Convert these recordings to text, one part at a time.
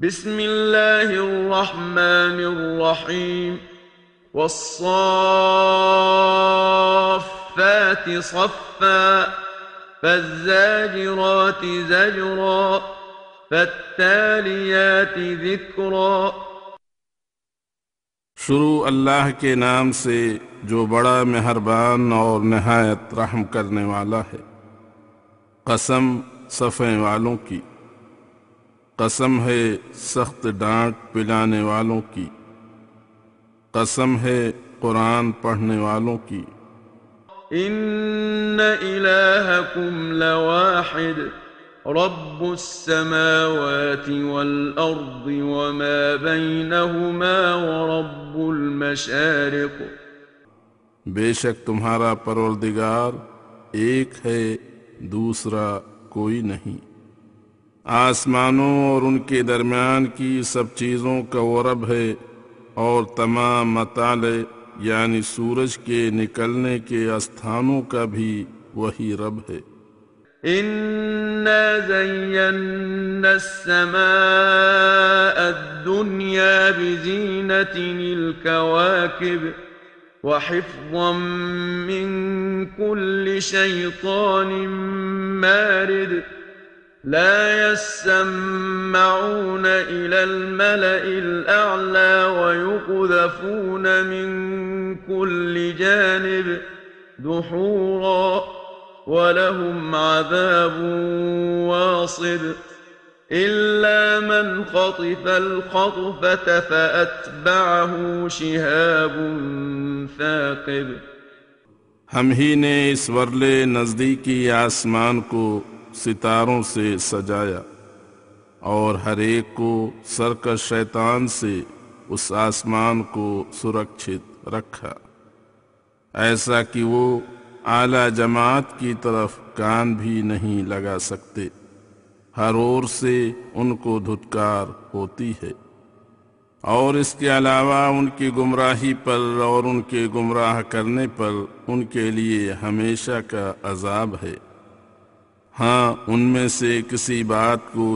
بسم الله الرحمن الرحيم والصافات صفا فالزاجرات زجرا فالتاليات ذكرا شروع اللہ کے نام سے جو بڑا مہربان اور نہایت رحم کرنے والا ہے قسم صفیں والوں کی۔ قسم ہے سخت ڈانٹ پلانے والوں کی۔ قسم ہے قرآن پڑھنے والوں کی۔ إن إلهكم لواحد۔ رب السماوات والأرض وما بينهما ورب المشارق۔ بے شک تمہارا پروردگار ایک ہے دوسرا کوئی نہیں۔ آسمانوں اور ان کے درمیان کی سب چیزوں کا وہ رب ہے اور تمام مطالع یعنی سورج کے نکلنے کے استھانوں کا بھی وہی رب ہے۔ إنا زينا السماء الدنيا بزينة الكواكب وحفظا من كل شيطان مارد لا يسمعون إلى الملأ الأعلى ويقذفون من كل جانب دحورا ولهم عذاب واصب إلا من خطف الخطفة فأتبعه شهاب ثاقب. اس ورلے نزدیکی آسمان کو ستاروں سے سجایا اور ہر ایک کو سرکش شیطان سے اس آسمان کو سرکشت رکھا۔ ایسا کہ وہ اعلی جماعت کی طرف کان بھی نہیں لگا سکتے۔ ہر اور سے ان کو دھتکار ہوتی ہے۔ اور اس کے علاوہ ان کی گمراہی پر اور ان کے گمراہ کرنے پر ان کے لیے ہمیشہ کا عذاب ہے۔ ہاں ان میں سے کسی بات کو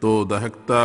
تو دہکتا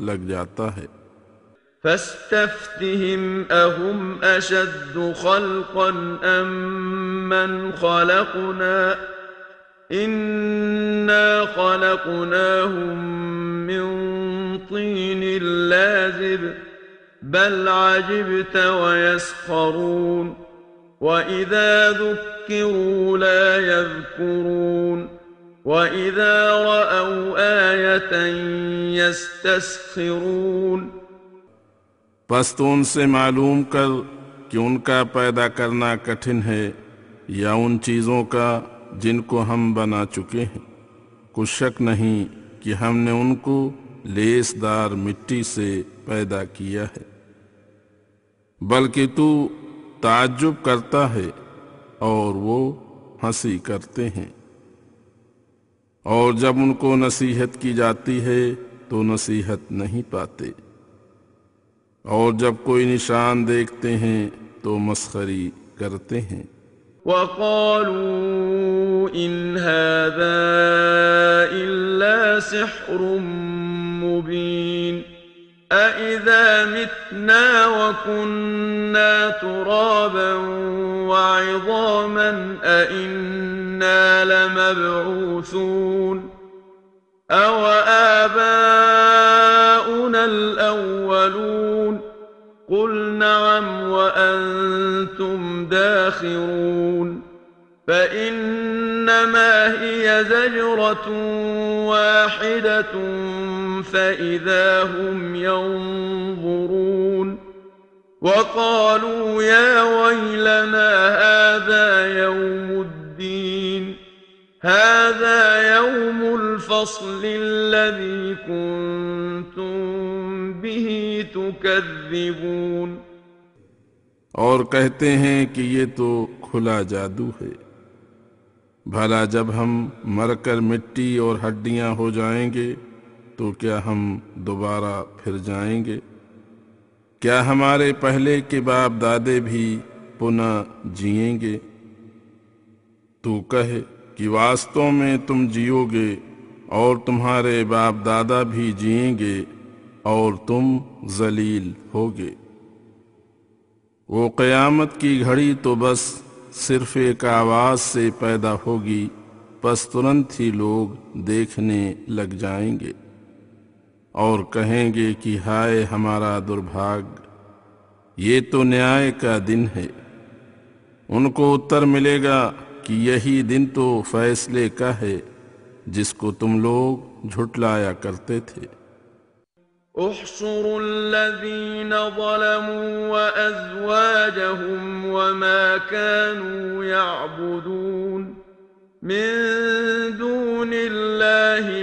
لگ جاتا ہے فاستفتهم أهم أشد خلقا أم من خلقنا إنا خلقناهم من طين لازب بل عجبت ويسخرون وإذا ذكر لا يذكرون وإذا رأوا آية يستسخرون پس تو ان سے معلوم کر کہ ان کا پیدا کرنا کٹھن ہے یا ان چیزوں کا جن کو ہم بنا چکے ہیں۔ کچھ شک نہیں کہ ہم نے ان کو لیس دار مٹی سے پیدا کیا ہے، بلکہ تو تعجب کرتا ہے اور وہ ہنسی کرتے ہیں۔ اور جب ان کو نصیحت کی جاتی ہے تو نصیحت نہیں پاتے۔ اور جب کوئی نشان دیکھتے ہیں تو مسخری کرتے ہیں۔ وقالوا إن هذا إلا سحر مبين۔ أإذا متنا وكنا ترابا وعظاما أإنا لمبعوثون أو آباؤنا الأولون قل نعم وأنتم داخرون فإنما هي زجرة واحدة فإذا هم ينظرون وقالوا يا ويلنا هذا يوم الدين هذا يوم الفصل الذي كنتم به تكذبون اور کہتے ہیں کہ یہ تو کھلا جادو ہے۔ بھلا جب ہم مر کر مٹی اور ہڈیاں ہو جائیں گے تو کیا ہم دوبارہ پھر جائیں گے؟ کیا ہمارے پہلے کے باپ دادے بھی پناہ جئیں گے؟ تو کہے کہ واسطوں میں تم جیو گے اور تمہارے باپ دادا بھی جئیں گے اور تم ذلیل ہوگے۔ وہ قیامت کی گھڑی تو بس صرف ایک آواز سے پیدا ہوگی، پس ترنت ہی لوگ دیکھنے لگ جائیں گے۔ اور کہیں گے کہ ہائے ہمارا دربھاگ، یہ تو نیائے کا دن ہے۔ ان کو اتر ملے گا کہ یہی دن تو فیصلے کا ہے، جس کو تم لوگ جھٹلایا کرتے تھے۔ احشروا الذين ظلموا وأزواجهم وما كانوا يعبدون من دون الله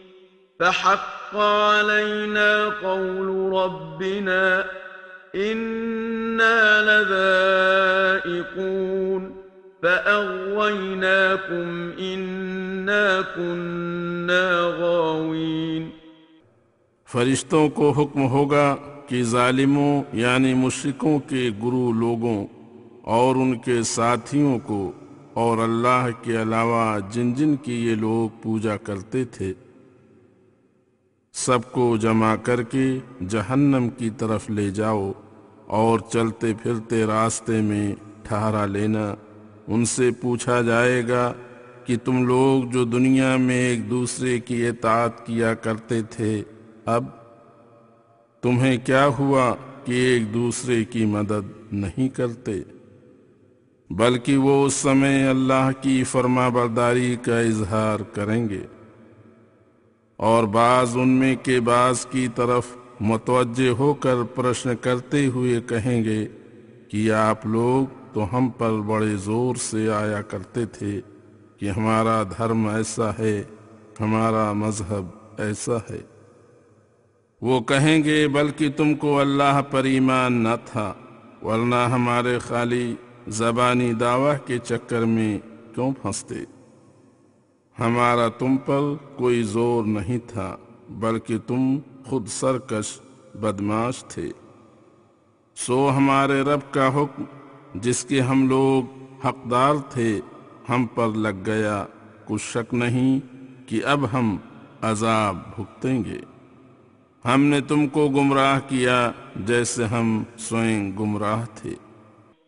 فحق علينا قول ربنا إنا لذائقون فأغويناكم إنا كنا غاوين فرشتوں کو حکم ہوگا کہ ظالموں یعنی مشرکوں کے گرو لوگوں اور ان کے ساتھیوں کو اور اللہ کے علاوہ جن جن کی یہ لوگ پوجا کرتے تھے سب کو جمع کر کے جہنم کی طرف لے جاؤ اور چلتے پھرتے راستے میں ٹھہرا لینا۔ ان سے پوچھا جائے گا کہ تم لوگ جو دنیا میں ایک دوسرے کی اطاعت کیا کرتے تھے، اب تمہیں کیا ہوا کہ ایک دوسرے کی مدد نہیں کرتے؟ بلکہ وہ اس سمے اللہ کی فرما برداری کا اظہار کریں گے۔ اور بعض ان میں کے بعض کی طرف متوجہ ہو کر پرشن کرتے ہوئے کہیں گے کہ آپ لوگ تو ہم پر بڑے زور سے آیا کرتے تھے کہ ہمارا دھرم ایسا ہے، ہمارا مذہب ایسا ہے۔ وہ کہیں گے، بلکہ تم کو اللہ پر ایمان نہ تھا، ورنہ ہمارے خالی زبانی دعویٰ کے چکر میں کیوں پھنستے؟ ہمارا تم پر کوئی زور نہیں تھا، بلکہ تم خود سرکش، بدماش تھے۔ سو ہمارے رب کا حکم، جس کے ہم لوگ حقدار تھے، ہم پر لگ گیا۔ کچھ شک نہیں کہ اب ہم عذاب بھگتیں گے۔ ہم نے تم کو گمراہ کیا جیسے ہم سوئیں گمراہ تھے۔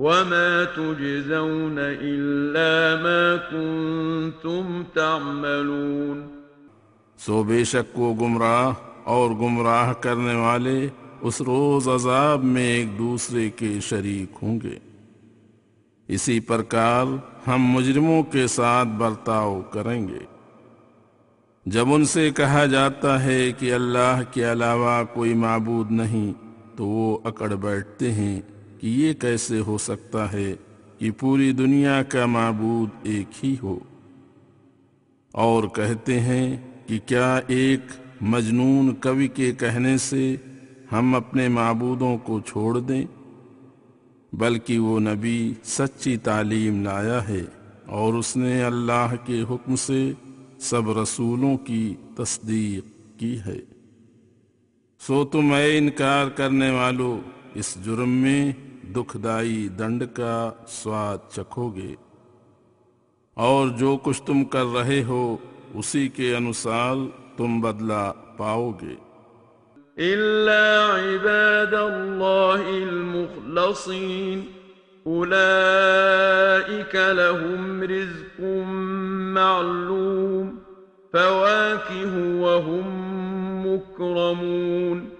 وما تجزون إلا ما كنتم تعملون سو بے شک وہ گمراہ اور گمراہ کرنے والے اس روز عذاب میں ایک دوسرے کے شریک ہوں گے۔ اسی پرکار ہم مجرموں کے ساتھ برتاؤ کریں گے۔ جب ان سے کہا جاتا ہے کہ اللہ کے علاوہ کوئی معبود نہیں تو وہ اکڑ بیٹھتے ہیں۔ کہ یہ کیسے ہو سکتا ہے کہ پوری دنیا کا معبود ایک ہی ہو۔ اور کہتے ہیں کہ کیا ایک مجنون کوی کے کہنے سے ہم اپنے معبودوں کو چھوڑ دیں؟ بلکہ وہ نبی سچی تعلیم لایا ہے اور اس نے اللہ کے حکم سے سب رسولوں کی تصدیق کی ہے۔ سو تم اے انکار کرنے والو، اس جرم میں دکھ دائی دنڈ کا سواد چکھو گے اور جو کچھ تم کر رہے ہو، اسی کے انوسار تم بدلہ پاؤ گے إلا عباد الله المخلصين، أولئك لهم رزق معلوم، فواكه وهم مكرمون۔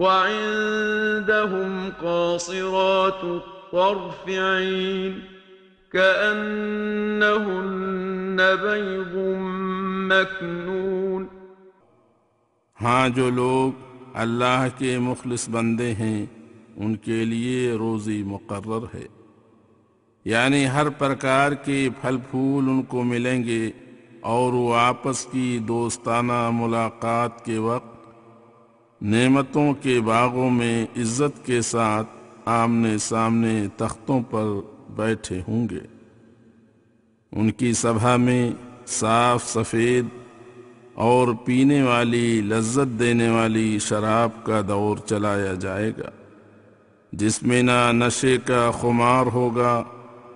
وعندهم قاصرات الطرف عين كأنهن بيض مكنون ہاں جو لوگ اللہ کے مخلص بندے ہیں، ان کے لیے روزی مقرر ہے۔ یعنی ہر پرکار کے پھل پھول ان کو ملیں گے اور وہ آپس کی دوستانہ ملاقات کے وقت نعمتوں کے باغوں میں عزت کے ساتھ آمنے سامنے تختوں پر بیٹھے ہوں گے۔ ان کی سبھا میں صاف سفید اور پینے والی لذت دینے والی شراب کا دور چلایا جائے گا، جس میں نہ نشے کا خمار ہوگا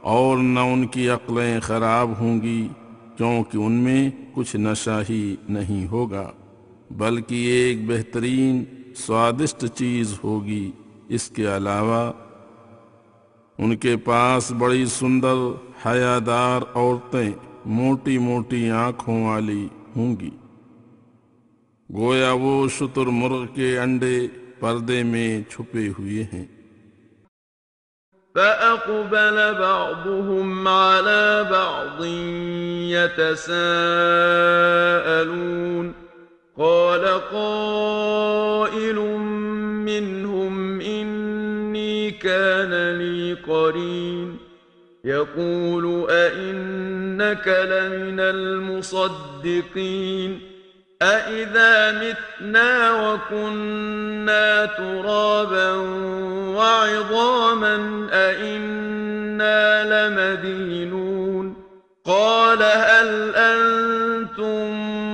اور نہ ان کی عقلیں خراب ہوں گی، کیونکہ ان میں کچھ نشہ ہی نہیں ہوگا۔ بلکہ ایک بہترین سوادشٹ چیز ہوگی۔ اس کے علاوہ، ان کے پاس بڑی سندر، حیادار عورتیں موٹی موٹی آنکھوں والی ہوں گی۔ گویا وہ شتر مرغ کے انڈے پردے میں چھپے ہوئے ہیں۔ فأقبل بعضهم على بعض يتساءلون قال قائل منهم إني كان لي قرين. يقول أئنك لمن المصدقين. أئذا متنا وكنا ترابا وعظاما أئنا لمدينون. قال هل أنتم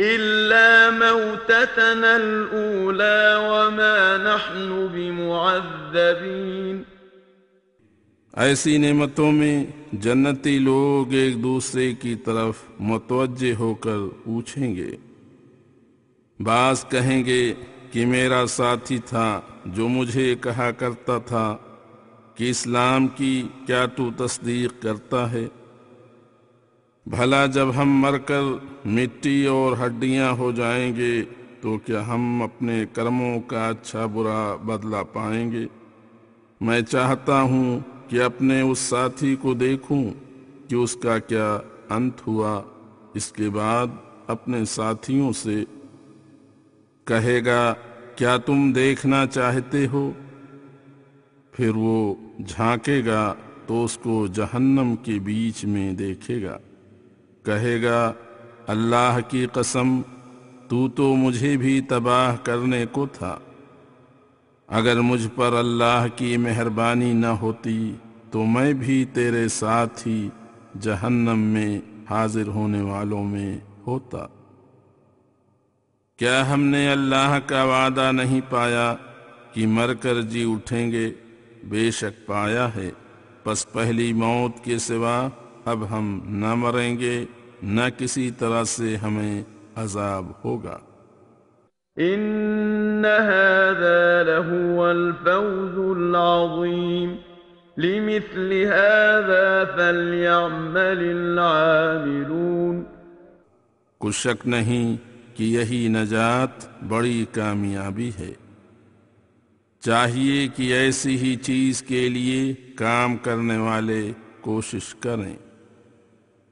إلا موتتنا الأولى وما نحن بمعذبين ایسی نعمتوں میں جنتی لوگ ایک دوسرے کی طرف متوجہ ہو کر پوچھیں گے۔ بعض کہیں گے کہ میرا ساتھی تھا جو مجھے کہا کرتا تھا کہ اسلام کی کیا تو تصدیق کرتا ہے؟ بھلا جب ہم مر کر مٹی اور ہڈیاں ہو جائیں گے، تو کیا ہم اپنے کرموں کا اچھا برا بدلہ پائیں گے؟ میں چاہتا ہوں کہ اپنے اس ساتھی کو دیکھوں کہ اس کا کیا انت ہوا۔ اس کے بعد اپنے ساتھیوں سے کہے گا، کیا تم دیکھنا چاہتے ہو؟ پھر وہ جھانکے گا تو اس کو جہنم کے بیچ میں دیکھے گا۔ کہے گا، اللہ کی قسم، تو تو مجھے بھی تباہ کرنے کو تھا۔ اگر مجھ پر اللہ کی مہربانی نہ ہوتی، تو میں بھی تیرے ساتھ ہی جہنم میں حاضر ہونے والوں میں ہوتا۔ کیا ہم نے اللہ کا وعدہ نہیں پایا کہ مر کر جی اٹھیں گے؟ بے شک پایا ہے۔ پس پہلی موت کے سوا اب ہم نہ مریں گے۔ نہ کسی طرح سے ہمیں عذاب ہوگا۔ إن هذا لهو الفوز العظيم۔ لمثل هذا فليعمل العاملون۔ کچھ شک نہیں کہ یہی نجات بڑی کامیابی ہے۔ چاہیے کہ ایسی ہی چیز کے لیے کام کرنے والے کوشش کریں۔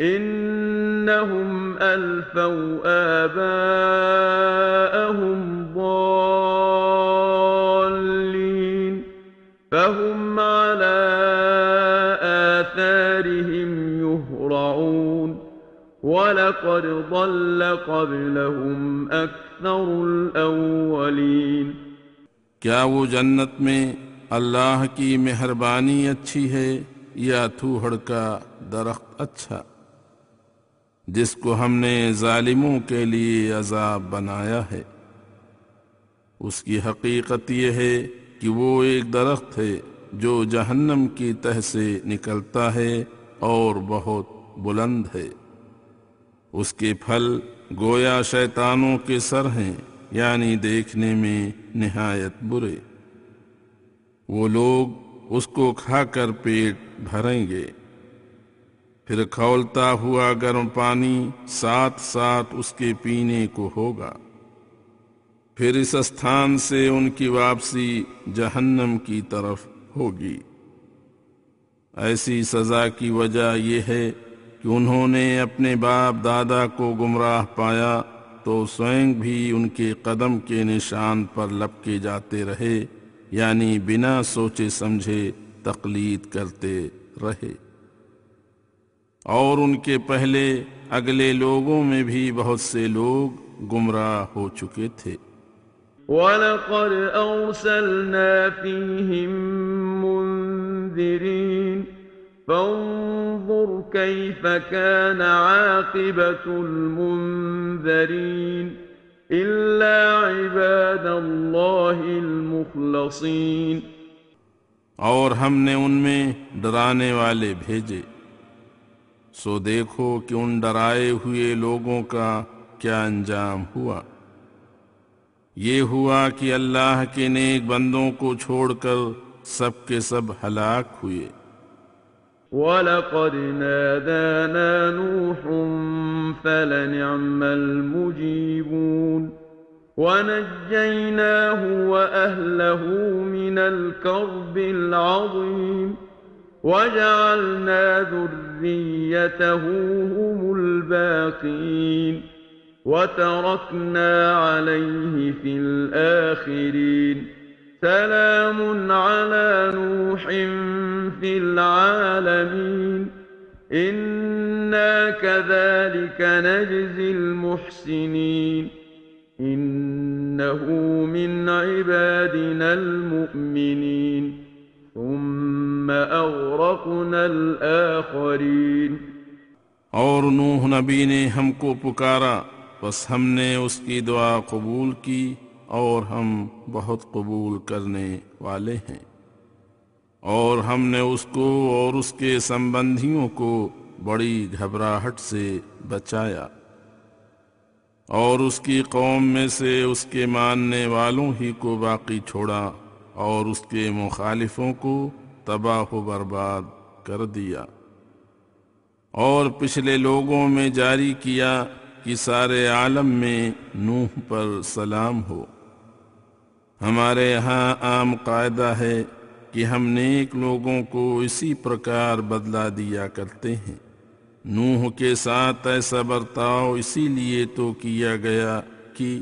إنهم ألفوا آباءهم ضالين فهم على آثارهم يهرعون ولقد ضل قبلهم أكثر الأولين کیا وہ جنت میں اللہ کی مہربانی اچھی ہے یا تھوہڑ کا درخت اچھا؟ جس کو ہم نے ظالموں کے لیے عذاب بنایا ہے۔ اس کی حقیقت یہ ہے کہ وہ ایک درخت ہے جو جہنم کی تہ سے نکلتا ہے اور بہت بلند ہے۔ اس کے پھل گویا شیطانوں کے سر ہیں یعنی دیکھنے میں نہایت برے۔ وہ لوگ اس کو کھا کر پیٹ بھریں گے۔ پھر کھولتا ہوا گرم پانی ساتھ ساتھ اس کے پینے کو ہوگا۔ پھر اس استھان سے ان کی واپسی جہنم کی طرف ہوگی۔ ایسی سزا کی وجہ یہ ہے کہ انہوں نے اپنے باپ دادا کو گمراہ پایا تو سوئنگ بھی ان کے قدم کے نشان پر لپکے جاتے رہے یعنی بنا سوچے سمجھے تقلید کرتے رہے۔ اور ان کے پہلے اگلے لوگوں میں بھی بہت سے لوگ گمراہ ہو چکے تھے۔ وَلَقَدْ أَرْسَلْنَا فِيهِم مُنذِرِينَ فَانظُرْ كَيْفَ كَانَ عَاقِبَةُ الْمُنذَرِينَ إِلَّا عِبَادَ اللَّهِ الْمُخْلَصِينَ۔ اور ہم نے ان میں ڈرانے والے بھیجے۔ سو دیکھو کہ ان ڈرائے ہوئے لوگوں کا کیا انجام ہوا۔ یہ ہوا کہ اللہ کے نیک بندوں کو چھوڑ کر سب کے سب ہلاک ہوئے۔ وَلَقَدْ نَادَانَا نُوحٌ فَلَنِعْمَ الْمُجِيبُونَ۔ وَنَجَّيْنَاهُ وَأَهْلَهُ مِنَ الْكَرْبِ الْعَظِيمِ۔ وجعلنا ذريته هم الباقين وتركنا عليه في الآخرين سلام على نوح في العالمين إنا كذلك نجزي المحسنين إنه من عبادنا المؤمنين ثم اغرقنا الاخرین اور نوح نبی نے ہم کو پکارا، بس ہم نے اس کی دعا قبول کی اور ہم بہت قبول کرنے والے ہیں۔ اور ہم نے اس کو اور اس کے سمبندھیوں کو بڑی گھبراہٹ سے بچایا۔ اور اس کی قوم میں سے اس کے ماننے والوں ہی کو باقی چھوڑا اور اس کے مخالفوں کو تباہ و برباد کر دیا۔ اور پچھلے لوگوں میں جاری کیا کہ سارے عالم میں نوح پر سلام ہو۔ ہمارے یہاں عام قاعدہ ہے کہ ہم نیک لوگوں کو اسی پرکار بدلا دیا کرتے ہیں۔ نوح کے ساتھ ایسا برتاؤ اسی لیے تو کیا گیا کہ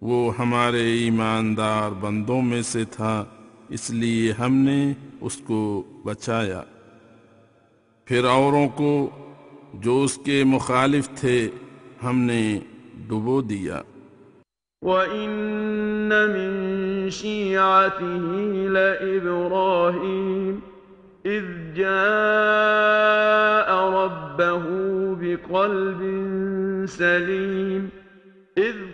وہ ہمارے ایماندار بندوں میں سے تھا۔ اس لیے ہم نے اس کو بچایا۔ پھر اوروں کو جو اس کے مخالف تھے، ہم نے ڈبو دیا۔ وَإِنَّ مِن شِيعَتِهِ لَإِبْرَاهِيمَ، إِذْ جَاءَ رَبَّهُ بِقَلْبٍ سَلِيمٍ، إِذْ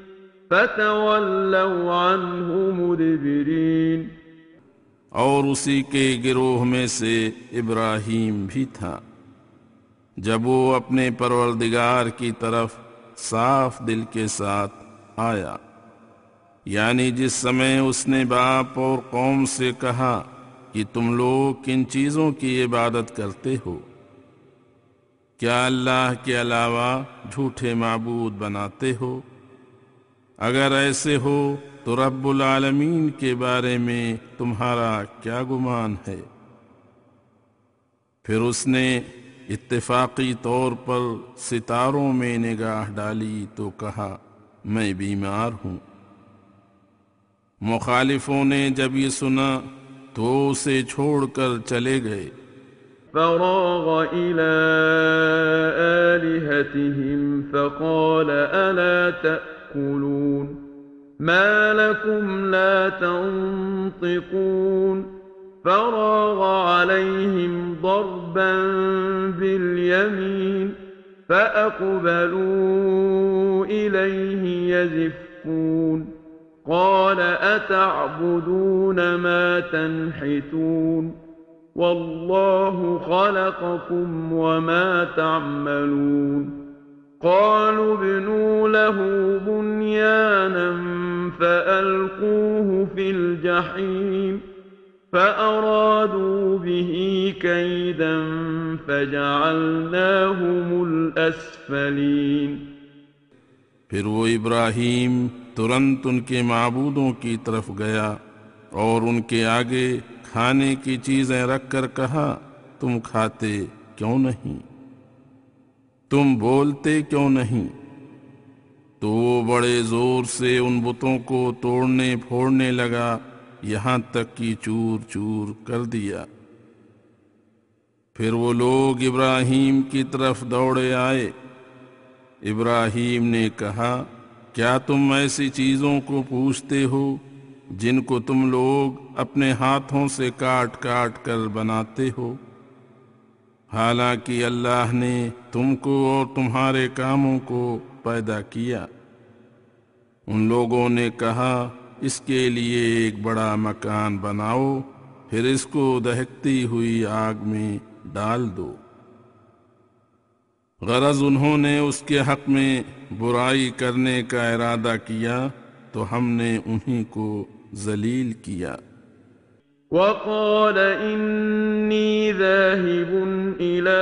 فتولوا عنه مدبرين اور اسی کے گروہ میں سے ابراہیم بھی تھا۔ جب وہ اپنے پروردگار کی طرف صاف دل کے ساتھ آیا یعنی جس سمے اس نے باپ اور قوم سے کہا کہ تم لوگ کن چیزوں کی عبادت کرتے ہو، کیا اللہ کے علاوہ جھوٹے معبود بناتے ہو؟ اگر ایسے ہو تو رب العالمین کے بارے میں تمہارا کیا گمان ہے؟ پھر اس نے اتفاقی طور پر ستاروں میں نگاہ ڈالی تو کہا، میں بیمار ہوں۔ مخالفوں نے جب یہ سنا تو اسے چھوڑ کر چلے گئے۔ فراغ إلى آلهتهم فقال، ألا تأكلون ما لكم لا تنطقون فراغ عليهم ضربا باليمين فأقبلوا إليه يزفون قال أتعبدون ما تنحتون والله خلقكم وما تعملون قالوا ابنوا له بنيانا فألقوه في الجحيم فأرادوا به كيدا فجعلناهم الأسفلين پھر وہ ابراہیم ترنت ان کے معبودوں کی طرف گیا اور ان کے آگے کھانے کی چیزیں رکھ کر کہا، تم کھاتے کیوں نہیں؟ تم بولتے کیوں نہیں؟ تو وہ بڑے زور سے ان بتوں کو توڑنے پھوڑنے لگا، یہاں تک کہ چور چور کر دیا۔ پھر وہ لوگ ابراہیم کی طرف دوڑے آئے۔ ابراہیم نے کہا، کیا تم ایسی چیزوں کو پوچھتے ہو جن کو تم لوگ اپنے ہاتھوں سے کاٹ کاٹ کر بناتے ہو؟ حالانکہ اللہ نے تم کو اور تمہارے کاموں کو پیدا کیا۔ ان لوگوں نے کہا، اس کے لیے ایک بڑا مکان بناؤ، پھر اس کو دہکتی ہوئی آگ میں ڈال دو۔ غرض انہوں نے اس کے حق میں برائی کرنے کا ارادہ کیا، تو ہم نے انہی کو ذلیل کیا۔ وقال إني ذاهب إلى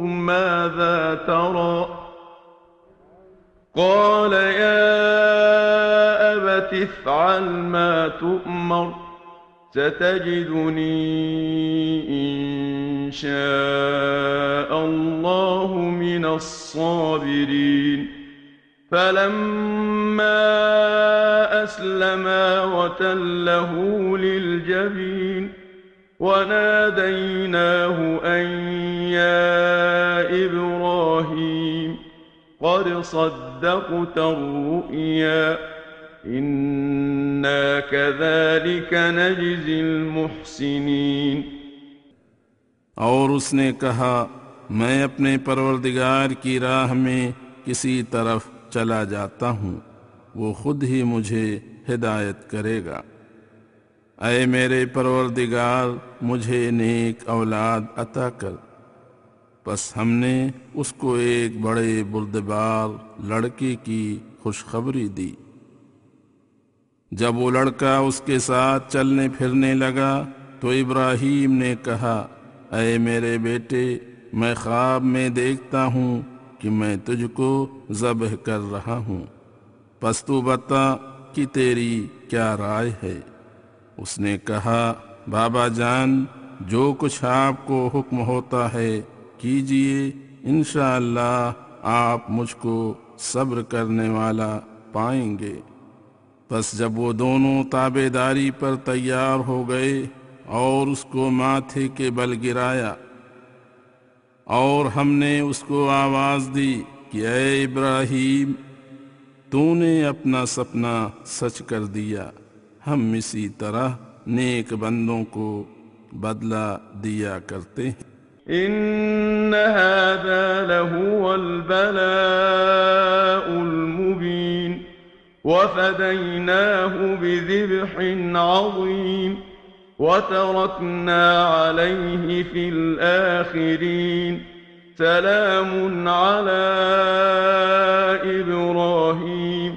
ماذا ترى. قال يا أبت افعل ما تؤمر ستجدني إن شاء الله من الصابرين. فلما أسلما وتله للجبين وناديناه أن يا إبراهيم قد صدقت الرؤيا إنا كذلك نجزي المحسنين اور اس نے کہا، میں اپنے پروردگار کی راہ میں کسی طرف چلا جاتا ہوں، وہ خود ہی مجھے ہدایت کرے گا۔ اے میرے پروردگار، مجھے نیک اولاد عطا کر۔ بس ہم نے اس کو ایک بڑے بردبار لڑکے کی خوشخبری دی۔ جب وہ لڑکا اس کے ساتھ چلنے پھرنے لگا تو ابراہیم نے کہا، اے میرے بیٹے، میں خواب میں دیکھتا ہوں کہ میں تجھ کو ذبح کر رہا ہوں۔ پس تو بتا کہ تیری کیا رائے ہے۔ اس نے کہا، بابا جان، جو کچھ آپ کو حکم ہوتا ہے، کیجیے، انشاءاللہ آپ مجھ کو صبر کرنے والا پائیں گے۔ بس جب وہ دونوں تابے داری پر تیار ہو گئے اور اس کو ماتھے کے بل گرایا اور ہم نے اس کو آواز دی کہ اے ابراہیم، تو نے اپنا سپنا سچ کر دیا۔ ہم اسی طرح نیک بندوں کو بدلہ دیا کرتے ہیں إن هذا لهو البلاء المبين وفديناه بذبح عظيم وتركنا عليه في الآخرين سلام على إبراهيم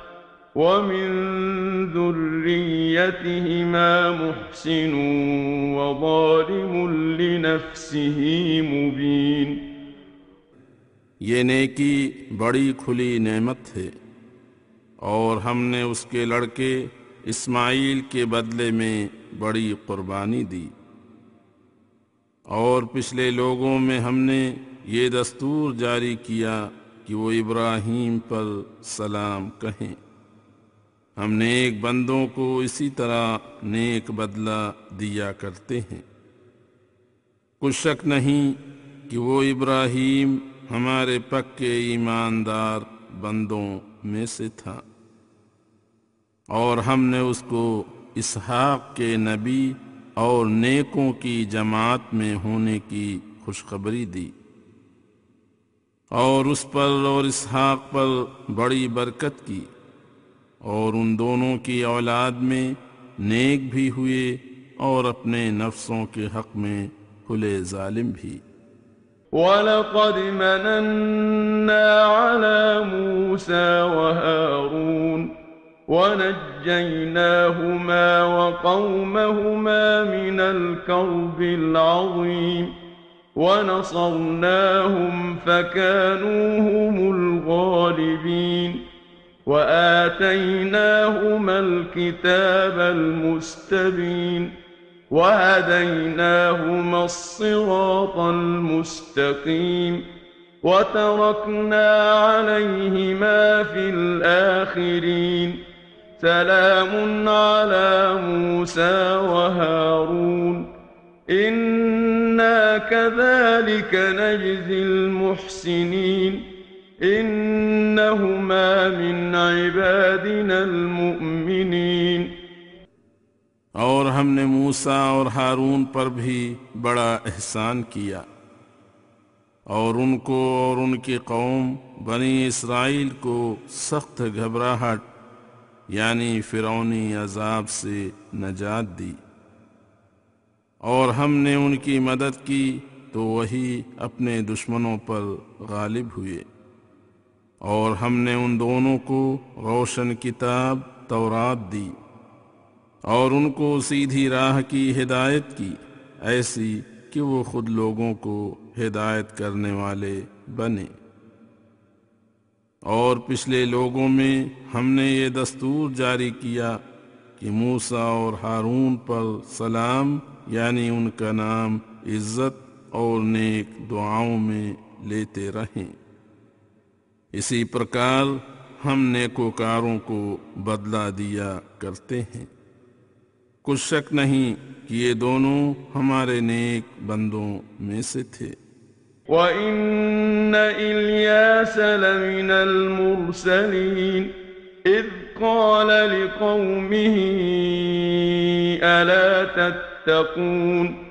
ومن ذريتهما محسن وظالم لنفسه مبين یہ نیکی بڑی کھلی نعمت ہے اور ہم نے اس کے لڑکے اسماعیل کے بدلے میں بڑی قربانی دی۔ اور پچھلے لوگوں میں ہم نے یہ دستور جاری کیا کہ وہ ابراہیم پر سلام کہیں۔ ہم نیک بندوں کو اسی طرح نیک بدلہ دیا کرتے ہیں۔ کچھ شک نہیں کہ وہ ابراہیم ہمارے پکے ایماندار بندوں میں سے تھا۔ اور ہم نے اس کو اسحاق کے نبی اور نیکوں کی جماعت میں ہونے کی خوشخبری دی۔ اور اس پر اور اسحاق پر بڑی برکت کی۔ اور ان دونوں کی أولاد میں نیک بھی ہوئے اور اپنے نفسوں کے حق میں کھلے ظالم بھی ولقد مننا على موسى وهارون ونجيناهما وقومهما من الكرب العظيم ونصرناهم فكانوا هم الغالبين وآتيناهما الكتاب المستبين وهديناهما الصراط المستقيم وتركنا عليهما في الآخرين سلام على موسى وهارون إنا كذلك نجزي المحسنين إنهما من عبادنا المؤمنين. اور ہم نے موسا اور ہارون پر بھی بڑا احسان کیا، اور ان کو اور ان کی قوم بنی اسرائیل کو سخت گھبراہٹ یعنی فرونی عذاب سے نجات دی۔ اور ہم نے ان کی مدد کی تو وہی اپنے دشمنوں پر غالب ہوئے۔ اور ہم نے ان دونوں کو روشن کتاب تورات دی اور ان کو سیدھی راہ کی ہدایت کی، ایسی کہ وہ خود لوگوں کو ہدایت کرنے والے بنے۔ اور پچھلے لوگوں میں ہم نے یہ دستور جاری کیا کہ موسا اور ہارون پر سلام یعنی ان کا نام عزت اور نیک دعاؤں میں لیتے رہیں۔ اسی پرکار ہم نیکوکاروں کو بدلہ دیا کرتے ہیں۔ کچھ شک نہیں کہ یہ دونوں ہمارے نیک بندوں میں سے تھے۔ وَإِنَّ إِلْيَاسَ لَمِنَ الْمُرْسَلِينَ إِذْ قَالَ لِقَوْمِهِ أَلَا تَتَّقُونَ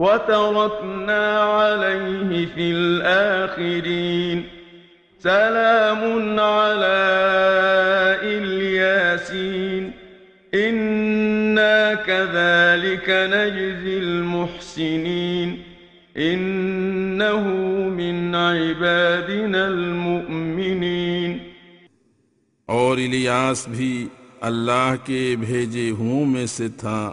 وتركنا عليه في الآخرين. سلام على إلياسين. إنا كذلك نجزي المحسنين. إنه من عبادنا المؤمنين. اور الیاس بھی اللہ کے بھیجے ہوں میں سے تھا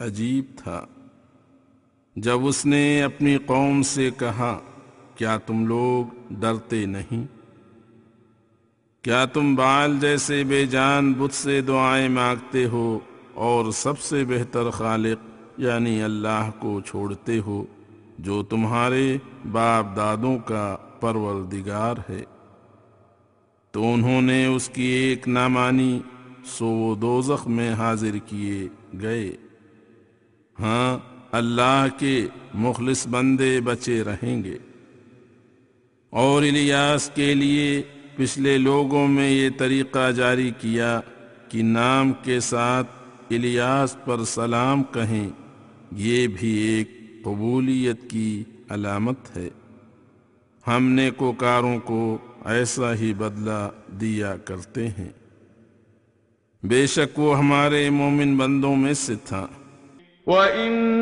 عجیب تھا۔ جب اس نے اپنی قوم سے کہا، کیا تم لوگ ڈرتے نہیں؟ کیا تم بال جیسے بے جان بت سے دعائیں مانگتے ہو اور سب سے بہتر خالق یعنی اللہ کو چھوڑتے ہو، جو تمہارے باپ دادوں کا پروردگار ہے؟ تو انہوں نے اس کی ایک نہ مانی سو دوزخ میں حاضر کیے گئے۔ ہاں اللہ کے مخلص بندے بچے رہیں گے۔ اور الیاس کے لیے پچھلے لوگوں میں یہ طریقہ جاری کیا کہ نام کے ساتھ الیاس پر سلام کہیں، یہ بھی ایک قبولیت کی علامت ہے۔ ہم نے کوکاروں کو ایسا ہی بدلہ دیا کرتے ہیں۔ بے شک وہ ہمارے مومن بندوں میں سے تھا۔ وَإِنَّ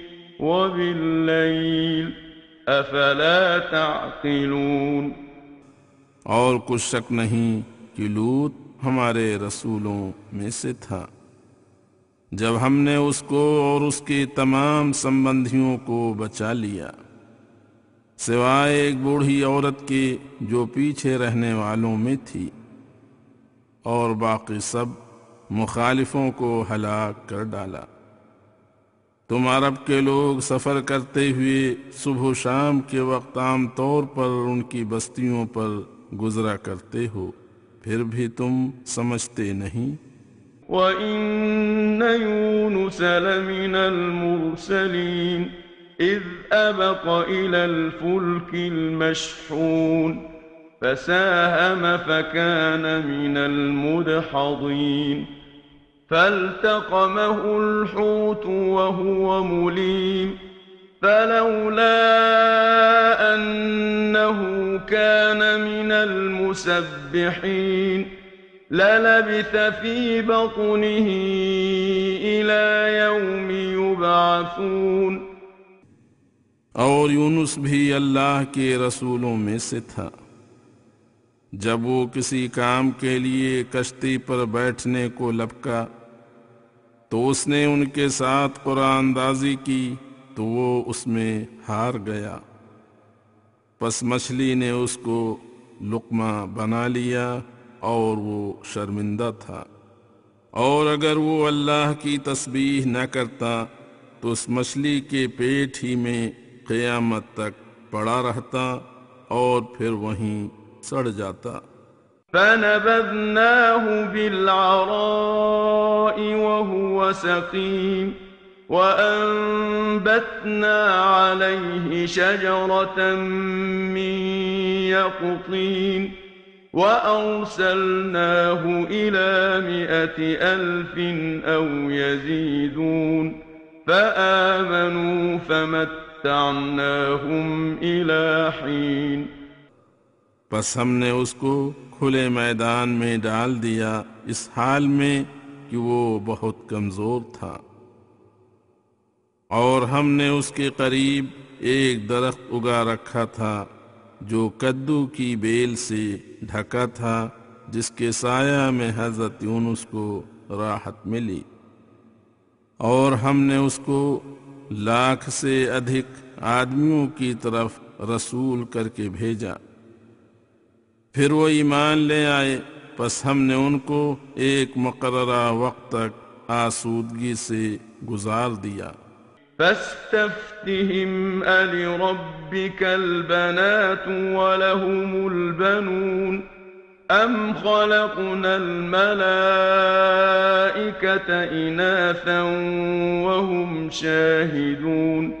وَبِاللَّيْلِ أَفَلَا تَعْقِلُونَ اور کچھ شک نہیں کہ لوت ہمارے رسولوں میں سے تھا۔ جب ہم نے اس کو اور اس کے تمام سمبندھیوں کو بچا لیا، سوائے ایک بوڑھی عورت کے جو پیچھے رہنے والوں میں تھی، اور باقی سب مخالفوں کو ہلاک کر ڈالا۔ تم عرب کے لوگ سفر کرتے ہوئے صبح و شام کے وقت عام طور پر ان کی بستیوں پر گزرا کرتے ہو، پھر بھی تم سمجھتے نہیں؟ وَإِنَّ يُونُسَ لَمِنَ الْمُرْسَلِينَ إِذْ أَبَقَ إِلَى الْفُلْكِ الْمَشْحُونَ فَسَاهَمَ فَكَانَ مِنَ الْمُدْحَضِينَ فالتقمه الحوت وهو مليم فلولا أنه كان من المسبحين للبث في بطنه إلى يوم يبعثون اور یونس بھی اللہ کے رسولوں میں سے تھا۔ جب وہ کسی کام کے لیے کشتی پر بیٹھنے کو لپکا تو اس نے ان کے ساتھ قرآن دازی کی، تو وہ اس میں ہار گیا۔ پس مچھلی نے اس کو لقمہ بنا لیا اور وہ شرمندہ تھا۔ اور اگر وہ اللہ کی تسبیح نہ کرتا، تو اس مچھلی کے پیٹ ہی میں قیامت تک پڑا رہتا اور پھر وہیں سڑ جاتا۔ فنبذناه بالعراء وهو سقيم وأنبتنا عليه شجرة من يقطين وأرسلناه إلى مئة ألف أو يزيدون فآمنوا فمتعناهم إلى حين پس ہم نے اس کو کھلے میدان میں ڈال دیا اس حال میں کہ وہ بہت کمزور تھا۔ اور ہم نے اس کے قریب ایک درخت اگا رکھا تھا جو کدو کی بیل سے ڈھکا تھا، جس کے سایہ میں حضرت یونس کو راحت ملی۔ اور ہم نے اس کو لاکھ سے ادھک آدمیوں کی طرف رسول کر کے بھیجا۔ پھر وہ ایمان لے آئے پس ہم نے ان کو ایک مقررہ وقت تک آسودگی سے گزار دیا فاستفتهم ألربك البنات ولهم البنون أم خلقنا الملائكة إناثا وهم شاهدون ۖ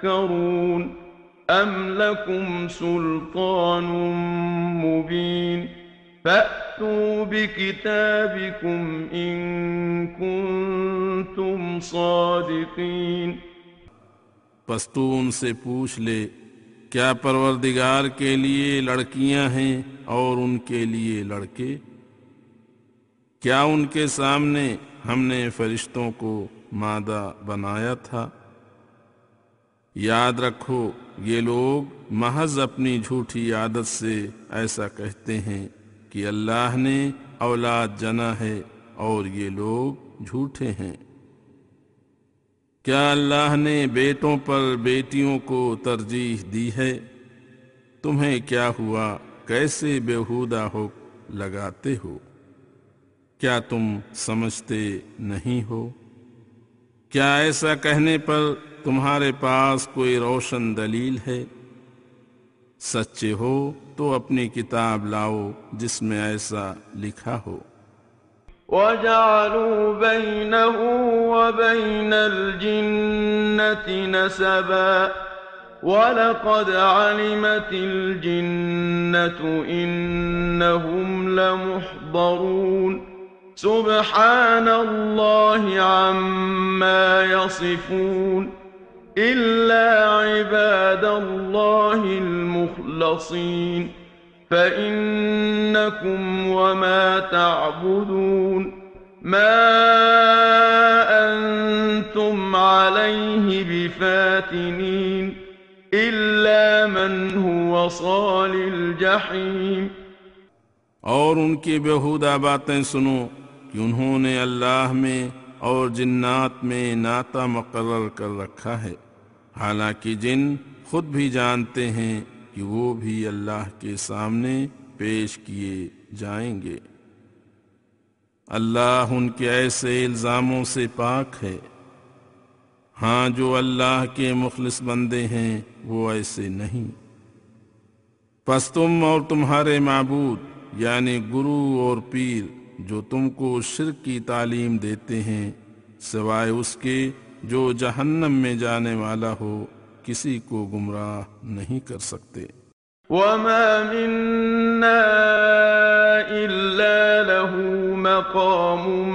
تذكرون أم لكم سلطان مبين فأتوا بكتابكم إن كنتم صادقين پس تو ان سے پوچھ لے، کیا پروردگار کے لیے لڑکیاں ہیں اور ان کے لیے لڑکے؟ کیا ان کے سامنے ہم نے فرشتوں کو مادہ بنایا تھا؟ یاد رکھو، یہ لوگ محض اپنی جھوٹی عادت سے ایسا کہتے ہیں کہ اللہ نے اولاد جنا ہے اور یہ لوگ جھوٹے ہیں۔ کیا اللہ نے بیٹوں پر بیٹیوں کو ترجیح دی ہے؟ تمہیں کیا ہوا؟ کیسے بےحودہ ہو لگاتے ہو؟ کیا تم سمجھتے نہیں ہو؟ کیا ایسا کہنے پر تمہارے پاس کوئی روشن دلیل ہے؟ سچے ہو تو اپنی کتاب لاؤ جس میں ایسا لکھا ہو۔ وجعلوا بينه وبين الجنة نسبا۔ ولقد علمت الجنة إنهم لمحضرون۔ سبحان الله عما يصفون۔ إلا عباد الله المخلصين فإنكم وما تعبدون ما أنتم عليه بفاتنين إلا من هو صال الجحيم. اور ان کی بےحودہ باتیں سنو کہ انہوں نے اللہ میں اور جنات میں ناتا مقرر کر رکھا ہے۔ حالانکہ جن خود بھی جانتے ہیں کہ وہ بھی اللہ کے سامنے پیش کیے جائیں گے۔ اللہ ان کے ایسے الزاموں سے پاک ہے۔ ہاں جو اللہ کے مخلص بندے ہیں، وہ ایسے نہیں۔ پس تم اور تمہارے معبود یعنی گرو اور پیر، جو تم کو شرک کی تعلیم دیتے ہیں، سوائے اس کے جو جہنم میں جانے والا ہو، کسی کو گمراہ نہیں کر سکتے۔ وما منا إلا له مقام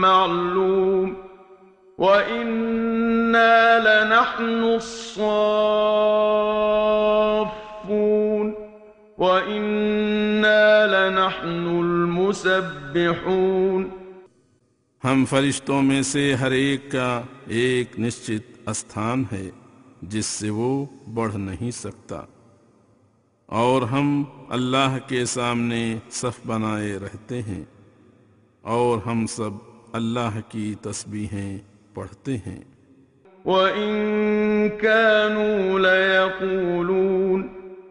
معلوم وإنا لنحن الصافون وإنا لنحن المسبحون ہم فرشتوں میں سے ہر ایک کا ایک نشچت استھان ہے، جس سے وہ بڑھ نہیں سکتا۔ اور ہم اللہ کے سامنے صف بنائے رہتے ہیں، اور ہم سب اللہ کی تسبیحیں پڑھتے ہیں۔ وَإِن كَانُوا لَيَقُولُونَ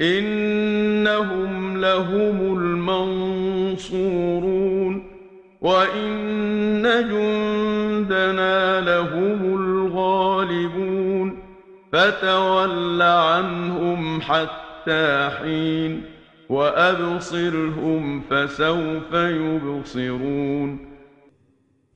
إنهم لهم المنصورون وإن جندنا لهم الغالبون فتول عنهم حتى حين وأبصرهم فسوف يبصرون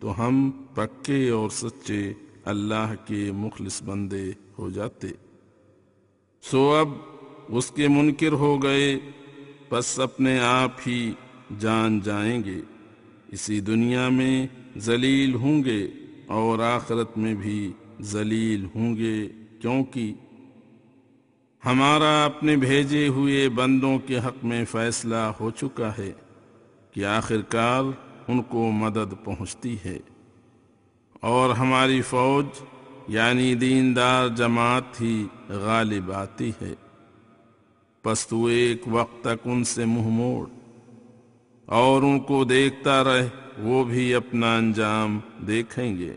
تو ہم پکے اور سچے اللہ کے مخلص بندے ہو جاتے۔ سو اب اس کے منکر ہو گئے بس اپنے آپ ہی جان جائیں گے۔ اسی دنیا میں ذلیل ہوں گے اور آخرت میں بھی ذلیل ہوں گے۔ کیونکہ ہمارا اپنے بھیجے ہوئے بندوں کے حق میں فیصلہ ہو چکا ہے کہ آخر کار ان کو مدد پہنچتی ہے۔ اور ہماری فوج یعنی دیندار جماعت ہی غالب آتی ہے۔ پس تو ایک وقت تک ان سے منہ موڑ۔ اور ان کو دیکھتا رہ، وہ بھی اپنا انجام دیکھیں گے۔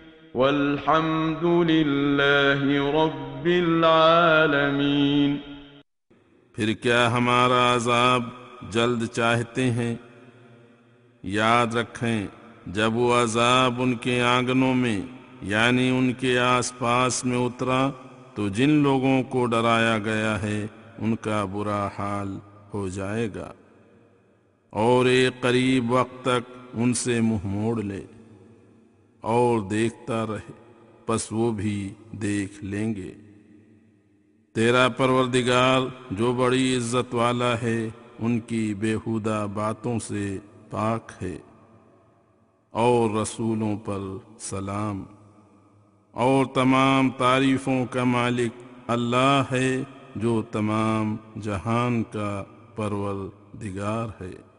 والحمد لله رب العالمين پھر کیا ہمارا عذاب جلد چاہتے ہیں؟ یاد رکھیں، جب وہ عذاب ان کے آنگنوں میں یعنی ان کے آس پاس میں اترا، تو جن لوگوں کو ڈرایا گیا ہے، ان کا برا حال ہو جائے گا۔ اور ایک قریب وقت تک ان سے منہ موڑ لے۔ اور دیکھتا رہے، پس وہ بھی دیکھ لیں گے۔ تیرا پروردگار جو بڑی عزت والا ہے، ان کی بےحودہ باتوں سے پاک ہے۔ اور رسولوں پر سلام۔ اور تمام تعریفوں کا مالک اللہ ہے، جو تمام جہان کا پرور دگار ہے۔